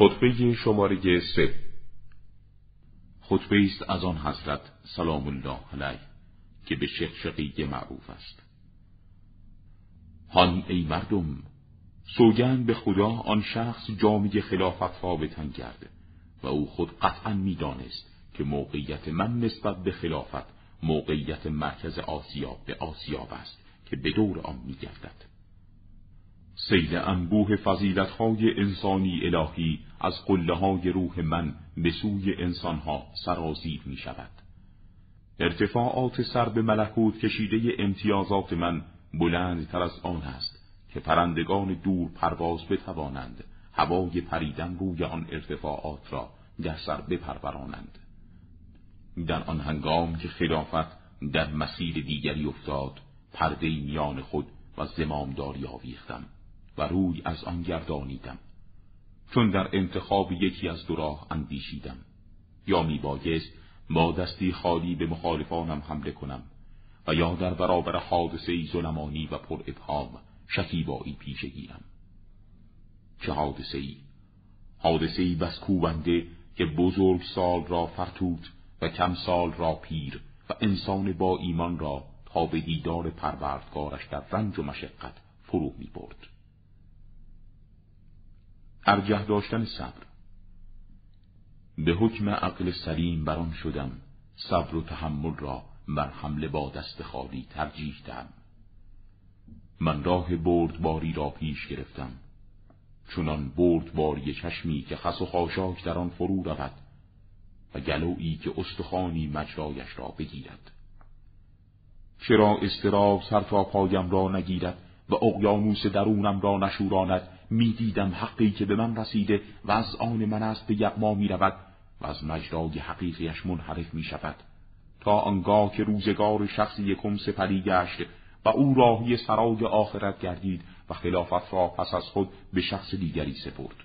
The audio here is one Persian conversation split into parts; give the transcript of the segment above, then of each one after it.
خطبه شماره سه. خطبه است از آن حضرت سلام الله علیه که به شقشقی معروف است. هان ای مردم سوگند به خدا آن شخص جامعه خلافت را به تن کرده و او خود قطعا می‌دانست که موقعیت من نسبت به خلافت موقعیت مرکز آسیا به آسیاب است که به دور آن میگردد. سیل انبوه فضیلتهای انسانی الهی از قله های روح من به سوی انسانها سرازیر می شود. ارتفاعات سر به ملکوت کشیده امتیازات من بلندتر از آن است که پرندگان دور پرواز بتوانند هوای پریدن روی آن ارتفاعات را در سر بپرورانند. در آن هنگام که خلافت در مسیر دیگری افتاد پرده میان خود و زمامداری آویختم و روی از آن گردانیدم. چون در انتخاب یکی از دو راه اندیشیدم. یا می بایست با دستی خالی به مخالفانم حمله کنم و یا در برابر حادثه ظلمانی و پر ابهام شکیبایی پیش گیرم. چه حادثه ای حادثه ای بس کوبنده که بزرگ سال را فرتوت و کم سال را پیر و انسان با ایمان را تا به دیدار پروردگارش در رنج و مشقت فرو می برد. ارجه داشتن صبر. به حکم عقل سلیم بران شدم صبر و تحمل را بر حمله با دست خالی ترجیح دهم. من راه بردباری را پیش گرفتم. چونان بردباری چشمی که خس و خاشاک در آن فرو رود و گلویی که استخوانی مجرایش را بگیرد. چرا استراب سر تا پایم را نگیرد و اقیانوس درونم را نشوراند می‌دیدم حقی که به من رسیده و از آن من است به یقما می رود و از مجرای حقیقیش منحرف می شود تا آنگاه که روزگار شخص یکم سپری گشت و او راهی سرای آخرت گردید و خلافت را پس از خود به شخص دیگری سپرد.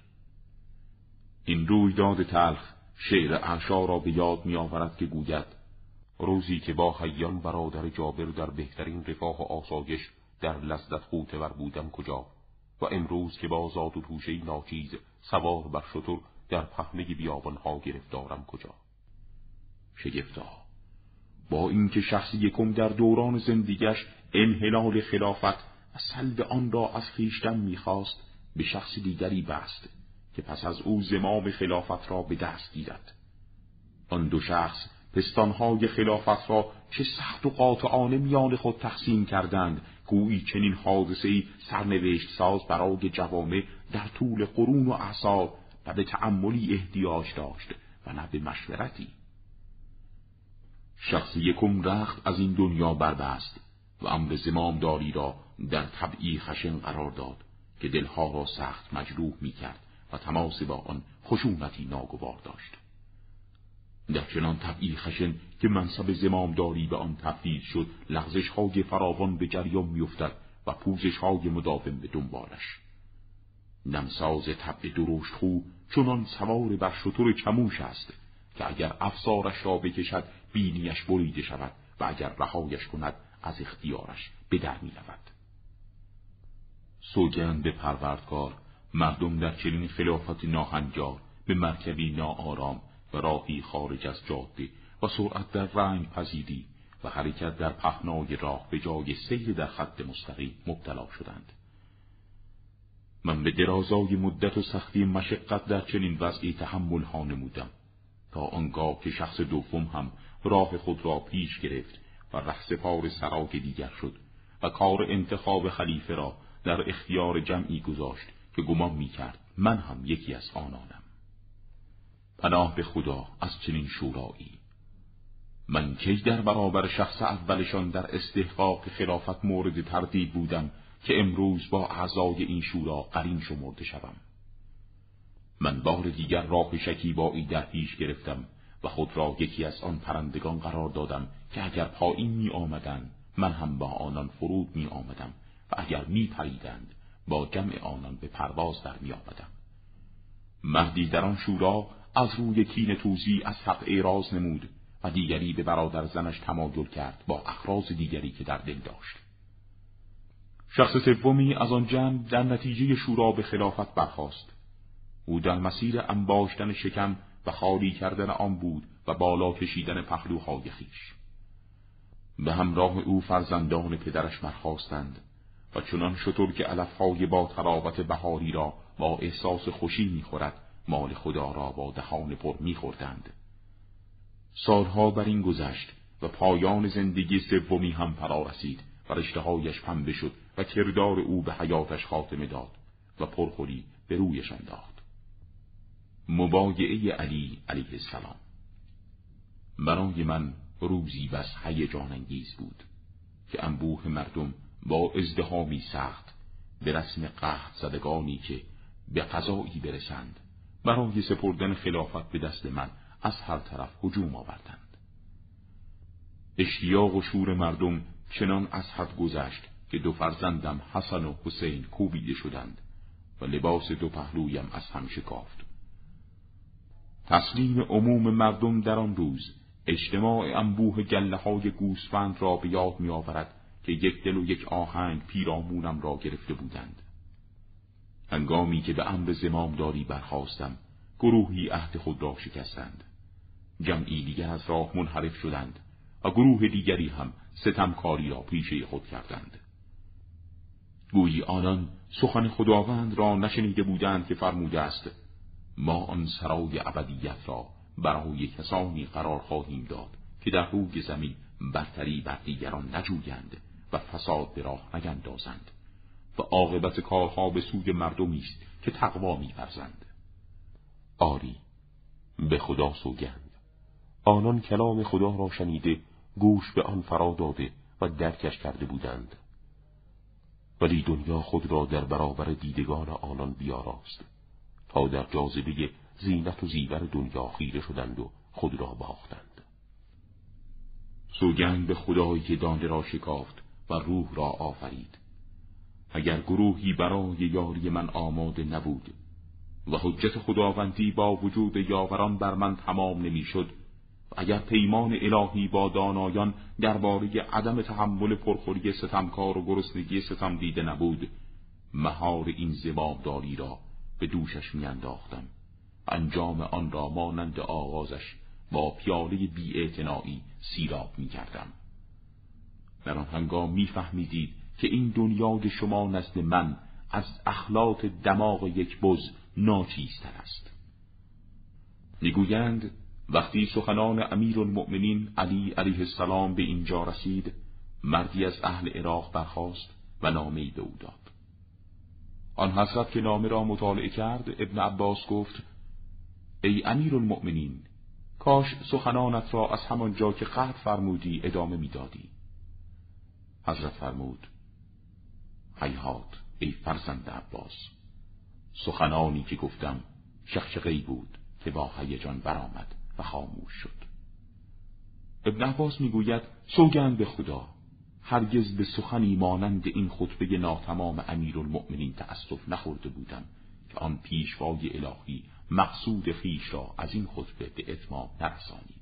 این رویداد تلخ شعر اعشا را به یاد می آورد که گوید روزی که با حیان برادر جابر در بهترین رفاه و آسایش در لذت خوتور بودم کجا؟ و امروز که با زاد و توشه ناچیز سوار بر شطور در پهنه بیابانها گرفتارم کجا؟ شگفتا. با اینکه شخص یکم در دوران زندگیش انحلال خلافت و سلب آن را از خیشتن می‌خواست به شخص دیگری بست که پس از او زمام خلافت را به دست گیرد. آن دو شخص پستانهای خلافت را چه سخت و قاطعانه میان خود تقسیم کردند گویی چنین حادثه سرنوشت ساز برای جوامع در طول قرون و اعصار و به تعملی احتیاج داشت و نه به مشورتی. شخص یکم رخت از این دنیا بربست و امر زمامداری را در طبعی خشن قرار داد که دلها را سخت مجروح می کرد و تماس با آن خشونتی ناگوار داشت. در چنان طبعی خشن که منصب زمامداری به آن تبدیل شد لغزش های فراوان به جریان میافتد و پوزش های مداوم به دنبالش نمساز طبع درشت خو چنان سوار بر شطور چموش است که اگر افسارش را بکشد بینیش بریده شود و اگر رهایش کند از اختیارش به در می. سوگند به پروردگار مردم در چنین خلافت ناهنجار به مرکبی ناآرام راهی خارج از جاده و سرعت در رنگ پذیری و حرکت در پهنای راه به جای سیر در خط مستقیم مبتلا شدند. من به درازای مدت و سختی مشقت در چنین وضعی تحمل ها نمودم تا آنگاه که شخص دوم هم راه خود را پیش گرفت و رهسپار سراک دیگر شد و کار انتخاب خلیفه را در اختیار جمعی گذاشت که گمان می کرد من هم یکی از آنانم. پناه به خدا از چنین شورایی. من کی در برابر شخص اولشان در استحقاق خلافت مورد تردید بودم که امروز با اعضای این شورا قرین شمرده شوم. من بار دیگر راه شکیبایی در پیش گرفتم و خود را یکی از آن پرندگان قرار دادم که اگر پایین می آمدن من هم با آنان فرود می آمدم و اگر می پریدند با جمع آنان به پرواز در می آمدم. مهدی در آن شورا از روی کین توزی از حق اعراض نمود و دیگری به برادر زنش تمایل کرد با اخراز دیگری که در دل داشت. شخص سومی از آن جمع در نتیجه شورا به خلافت برخاست. او در مسیر انباشتن شکم و خالی کردن آن بود و بالا کشیدن پهلوهای خیش. به همراه او فرزندان پدرش برخواستند و چنان شطور که علفهای با تراوت بهاری را با احساس خوشی می‌خورد مال خدا را با دهان پر میخوردند. سالها بر این گذشت و پایان زندگی سومی هم فرا رسید و رشتههایش پنبه شد و کردار او به حیاتش خاتمه داد و پرخوری به رویش انداخت. مبایعه علی علیه السلام. برای من روزی بس هیجان انگیز بود که انبوه مردم با ازدهامی سخت به رسم قهد زدگانی که به قضایی برسند برای سپردن خلافت به دست من از هر طرف هجوم آوردند اشتیاق و شور مردم چنان از حد گذشت که دو فرزندم حسن و حسین کوبیده شدند و لباس دو پهلویم از هم شکافت تسلیم عموم مردم در آن روز اجتماع انبوه گله های گوسفند را به یاد می آورد که یک دل و یک آهنگ پیرامونم را گرفته بودند. هنگامی که به امر زمامداری برخواستم گروهی عهد خود را شکستند. جمعی دیگر از راه منحرف شدند و گروه دیگری هم ستمکاری را پیشه خود کردند. گویی آنان سخن خداوند را نشنیده بودند که فرموده است ما آن سرای ابدیت را برای کسانی قرار خواهیم داد که در روی زمین برتری بر دیگران نجویند و فساد به راه نگندازند و عاقبت کارها به سوی مردمی است که تقوا میورزند. آری به خدا سوگند. آنان کلام خدا را شنیده گوش به آن فرا داده و درکش کرده بودند. ولی دنیا خود را در برابر دیدگان آنان بیاراست تا در جاذبه زینت و زیور دنیا خیره شدند و خود را باختند. سوگند به خدایی که دانه را شکافت و روح را آفرید. اگر گروهی برای یاری من آماده نبود و حجت خداوندی با وجود یاوران بر من تمام نمی‌شد و اگر پیمان الهی با دانایان درباره عدم تحمل پرخوری ستمکار و گرسنگی ستم دیده نبود مهار این زمامداری را به دوشش میانداختم انجام آن را مانند آغازش با پیاله بی سیراب می کردم. در آن هنگام میفهمیدید که این دنیای شما نزد من از اخلاق دماغ یک بز ناچیزتر است. می‌گویند وقتی سخنان امیر المؤمنین علی علیه السلام به اینجا رسید مردی از اهل عراق برخاست و نامه به او داد. آن حضرت که نامه را مطالعه کرد ابن عباس گفت ای امیر المؤمنین کاش سخنانت را از همان جا که قطع فرمودی ادامه می‌دادی. حضرت فرمود حیات ای فرزند عباس. سخنانی که گفتم شخشقی بود که با هیجان برآمد و خاموش شد. ابن عباس می‌گوید سوگند به خدا هرگز به سخنی مانند این خطبه ناتمام امیر المؤمنین تأسف نخورده بودم که آن پیشوای الهی مقصود خیش را از این خطبه به اتمام نرسانی